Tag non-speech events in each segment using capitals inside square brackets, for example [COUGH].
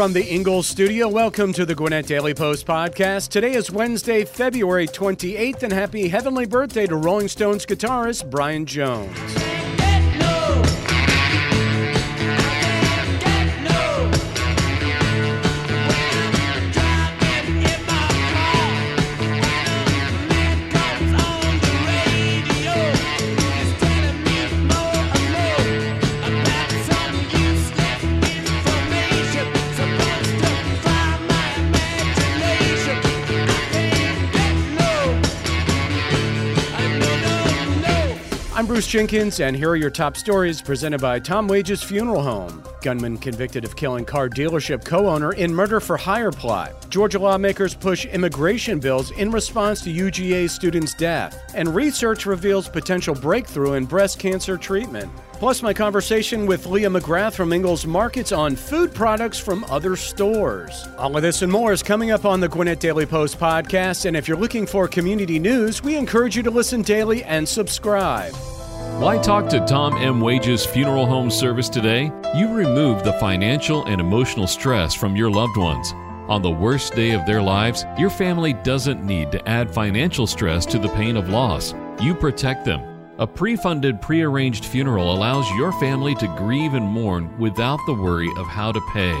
from the Ingles studio. Welcome to the Gwinnett Daily Post podcast. Today is Wednesday, February 28th, and happy heavenly birthday to Rolling Stones guitarist Brian Jones. Bruce Jenkins, and here are your top stories presented by Tom Wages Funeral Home. Gunman convicted of killing car dealership co owner in murder for hire plot. Georgia lawmakers push immigration bills in response to UGA student's death. And research reveals potential breakthrough in breast cancer treatment. Plus, my conversation with Leah McGrath from Ingles Markets on food products from other stores. All of this and more is coming up on the Gwinnett Daily Post podcast. And if you're looking for community news, we encourage you to listen daily and subscribe. Why talk to Tom M. Wages Funeral Home Service today? You remove the financial and emotional stress from your loved ones. On the worst day of their lives, your family doesn't need to add financial stress to the pain of loss. You protect them. A pre funded, pre arranged funeral allows your family to grieve and mourn without the worry of how to pay.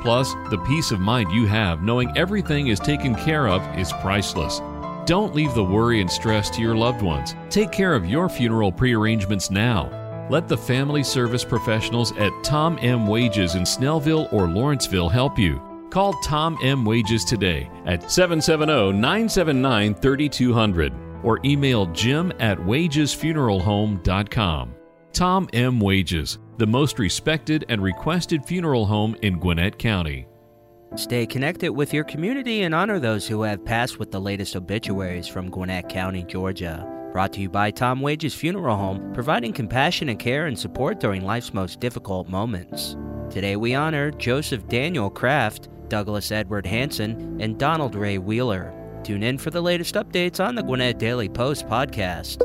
Plus, the peace of mind you have knowing everything is taken care of is priceless. Don't leave the worry and stress to your loved ones. Take care of your funeral prearrangements now. Let the family service professionals at Tom M. Wages in Snellville or Lawrenceville help you. Call Tom M. Wages today at 770 979 3200 or email jim at wagesfuneralhome.com. Tom M. Wages, the most respected and requested funeral home in Gwinnett County. Stay connected with your community and honor those who have passed with the latest obituaries from Gwinnett County, Georgia. Brought to you by Tom Wages Funeral Home, providing compassionate care and support during life's most difficult moments. Today we honor Joseph Daniel Kraft, Douglas Edward Hanson, and Donald Ray Wheeler. Tune in for the latest updates on the Gwinnett Daily Post podcast.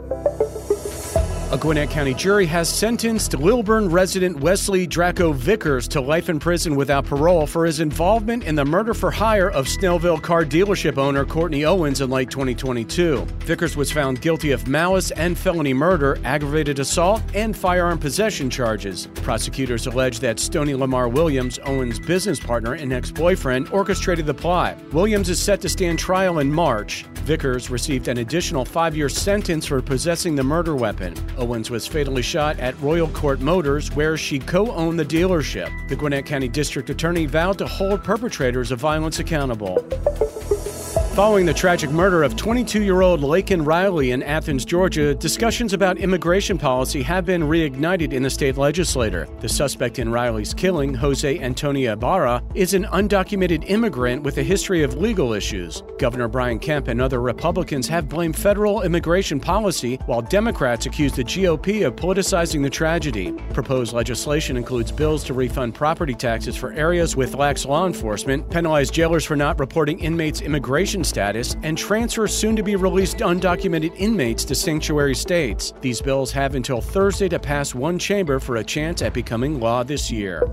A Gwinnett County jury has sentenced Lilburn resident Wesley Draco Vickers to life in prison without parole for his involvement in the murder for hire of Snellville car dealership owner Courtney Owens in late 2022. Vickers was found guilty of malice and felony murder, aggravated assault, and firearm possession charges. Prosecutors allege that Stoney Lamar Williams, Owens' business partner and ex boyfriend, orchestrated the plot. Williams is set to stand trial in March. Vickers received an additional five year sentence for possessing the murder weapon. Owens was fatally shot at Royal Court Motors, where she co owned the dealership. The Gwinnett County District Attorney vowed to hold perpetrators of violence accountable. Following the tragic murder of 22 year old Laken Riley in Athens, Georgia, discussions about immigration policy have been reignited in the state legislature. The suspect in Riley's killing, Jose Antonio Ibarra, is an undocumented immigrant with a history of legal issues. Governor Brian Kemp and other Republicans have blamed federal immigration policy, while Democrats accuse the GOP of politicizing the tragedy. Proposed legislation includes bills to refund property taxes for areas with lax law enforcement, penalize jailers for not reporting inmates' immigration status, and transfer soon to be released undocumented inmates to sanctuary states. These bills have until Thursday to pass one chamber for a chance at becoming law this year.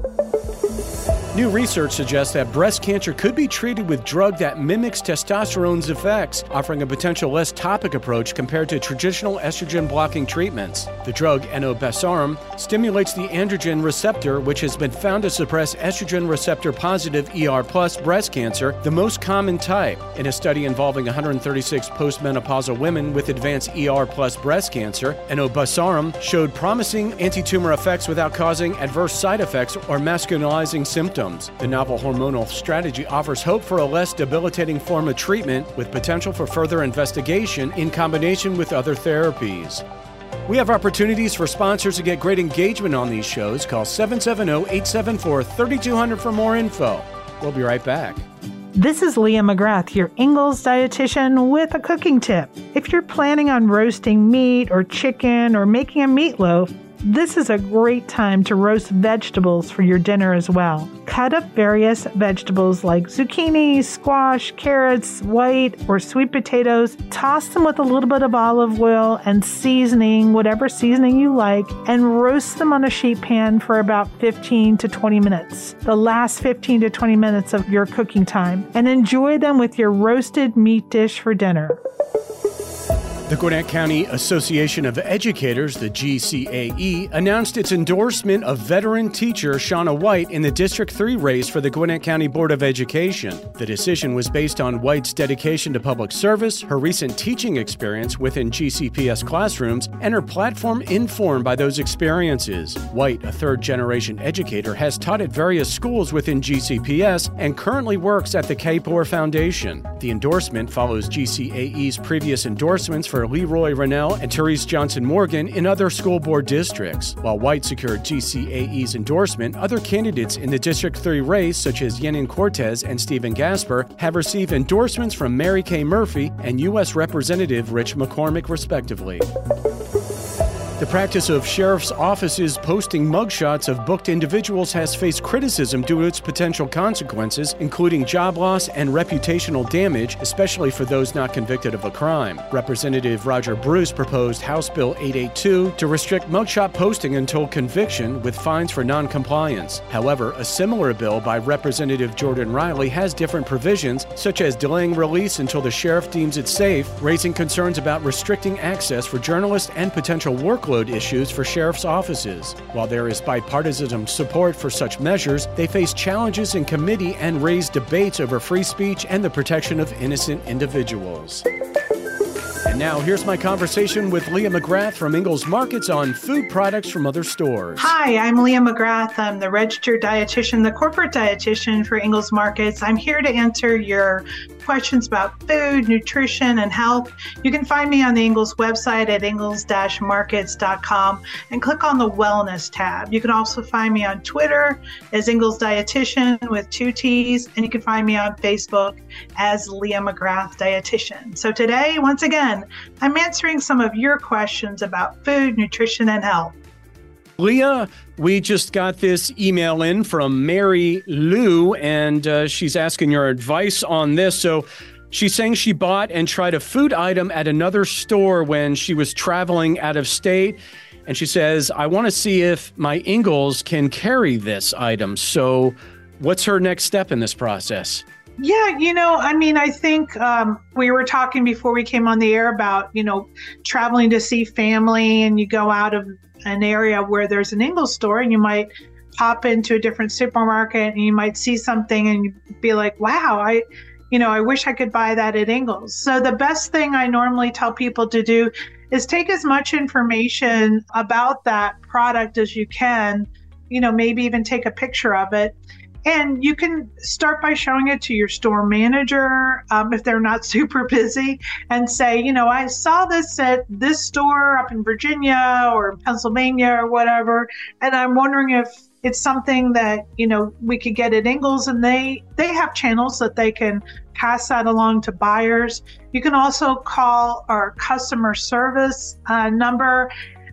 New research suggests that breast cancer could be treated with drug that mimics testosterone's effects, offering a potential less topic approach compared to traditional estrogen blocking treatments. The drug enobosarm stimulates the androgen receptor, which has been found to suppress estrogen receptor positive ER plus breast cancer, the most common type. In a study involving 136 postmenopausal women with advanced ER plus breast cancer, enobosarm showed promising anti-tumor effects without causing adverse side effects or masculinizing symptoms. The novel hormonal strategy offers hope for a less debilitating form of treatment with potential for further investigation in combination with other therapies. We have opportunities for sponsors to get great engagement on these shows. Call 770 874 3200 for more info. We'll be right back. This is Leah McGrath, your Ingles dietitian, with a cooking tip. If you're planning on roasting meat or chicken or making a meatloaf, This is a great time to roast vegetables for your dinner as well. Cut up various vegetables like zucchini, squash, carrots, white, or sweet potatoes. Toss them with a little bit of olive oil and seasoning, whatever seasoning you like, and roast them on a sheet pan for about 15 to 20 minutes. The last 15 to 20 minutes of your cooking time. And enjoy them with your roasted meat dish for dinner. The Gwinnett County Association of Educators, the GCAE, announced its endorsement of veteran teacher Shauna White in the District 3 race for the Gwinnett County Board of Education. The decision was based on White's dedication to public service, her recent teaching experience within GCPS classrooms, and her platform informed by those experiences. White, a third generation educator, has taught at various schools within GCPS and currently works at the Kapor Foundation. The endorsement follows GCAE's previous endorsements for Leroy Rennell and Tarece Johnson Morgan in other school board districts. While White secured GCAE's endorsement, other candidates in the District 3 race, such as Yenin Cortez and Stephen Gasper, have received endorsements from Mary Kay Murphy and U.S. Representative Rich McCormick, respectively. The practice of sheriff's offices posting mugshots of booked individuals has faced criticism due to its potential consequences, including job loss and reputational damage, especially for those not convicted of a crime. Representative Roger Bruce proposed House Bill 882 to restrict mugshot posting until conviction with fines for noncompliance. However, a similar bill by Representative Jordan Ridley has different provisions, such as delaying release until the sheriff deems it safe, raising concerns about restricting access for journalists and potential workload issues for sheriff's offices. While there is bipartisan support for such measures, they face challenges in committee and raise debates over free speech and the protection of innocent individuals. And now, here's my conversation with Leah McGrath from Ingles Markets on food products from other stores. Hi, I'm Leah McGrath. I'm the registered dietitian, the corporate dietitian for Ingles Markets. I'm here to answer your questions about food, nutrition, and health. You can find me on the Ingles website at ingles-markets.com and click on the Wellness tab. You can also find me on Twitter as Ingles Dietitian with two T's, and you can find me on Facebook as Leah McGrath Dietitian. So today, once again, I'm answering some of your questions about food, nutrition, and health. Leah, we just got this email in from Mary Lou, and uh, she's asking your advice on this. So she's saying she bought and tried a food item at another store when she was traveling out of state. And she says, I want to see if my Ingles can carry this item. So, what's her next step in this process? Yeah, you know, I mean, I think um, we were talking before we came on the air about, you know, traveling to see family and you go out of an area where there's an Ingles store and you might pop into a different supermarket and you might see something and be like, wow, I, you know, I wish I could buy that at Ingles. So the best thing I normally tell people to do is take as much information about that product as you can, you know, maybe even take a picture of it. And you can start by showing it to your store manager um, if they're not [LAUGHS] super busy and say, you know, I saw this at this store up in Virginia or Pennsylvania or whatever. And I'm wondering if it's something that, you know, we could get at Ingles and they, they have channels that they can pass that along to buyers. You can also call our customer service uh, number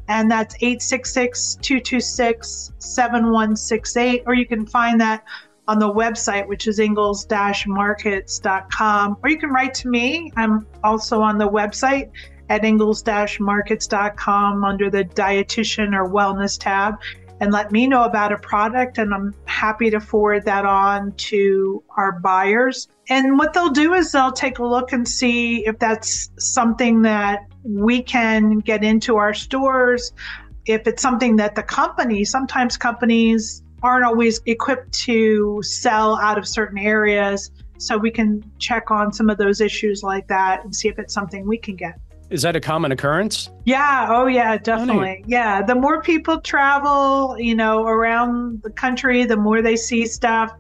and that's 866-226-7168 or you can find that on the website which is ingles-markets.com or you can write to me. I'm also on the website at ingles-markets.com under the dietitian or wellness tab. And let me know about a product and i'm happy to forward that on to our buyers. And what they'll do is they'll take a look and see if that's something that we can get into our stores. If it's something that the company, sometimes companies aren't always equipped to sell out of certain areas. So we can check on some of those issues like that and see if it's something we can get. Is that a common occurrence? Yeah. Oh, yeah, definitely. Yeah. The more people travel, you know, around the country, the more they see stuff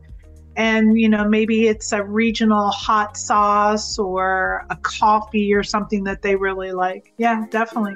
and you know maybe it's a regional hot sauce or a coffee or something that they really like. Yeah definitely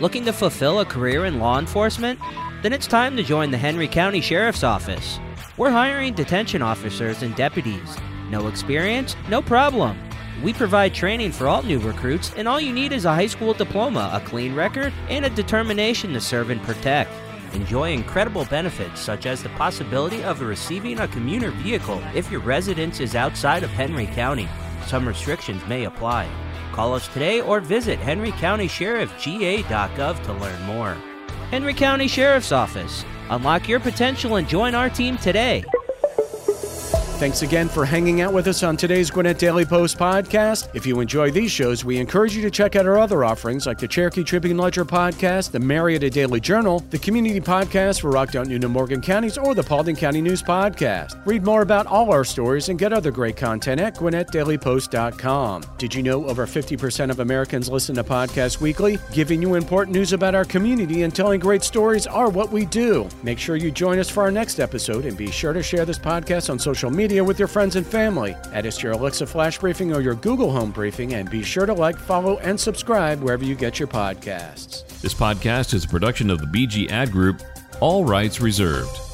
Looking to fulfill a career in law enforcement? Then it's time to join the Henry County Sheriff's Office. We're hiring detention officers and deputies. No experience? No problem. We provide training for all new recruits, and all you need is a high school diploma, a clean record, and a determination to serve and protect. Enjoy incredible benefits such as the possibility of receiving a commuter vehicle if your residence is outside of Henry County. Some restrictions may apply. Call us today or visit henrycountysheriffga.gov to learn more. Henry County Sheriff's Office. Unlock your potential and join our team today. Thanks again for hanging out with us on today's Gwinnett Daily Post podcast. If you enjoy these shows, we encourage you to check out our other offerings like the Cherokee Tribune Ledger podcast, the Marietta Daily Journal, the Community Podcast for Rockdale, Newton, Morgan counties, or the Paulding County News Podcast. Read more about all our stories and get other great content at GwinnettDailyPost.com. Did you know over 50% of Americans listen to podcasts weekly? Giving you important news about our community and telling great stories are what we do. Make sure you join us for our next episode and be sure to share this podcast on social media media with your friends and family. Add us to your Alexa Flash Briefing or your Google Home Briefing, and be sure to like, follow, and subscribe wherever you get your podcasts. This podcast is a production of the BG Ad Group, all rights reserved.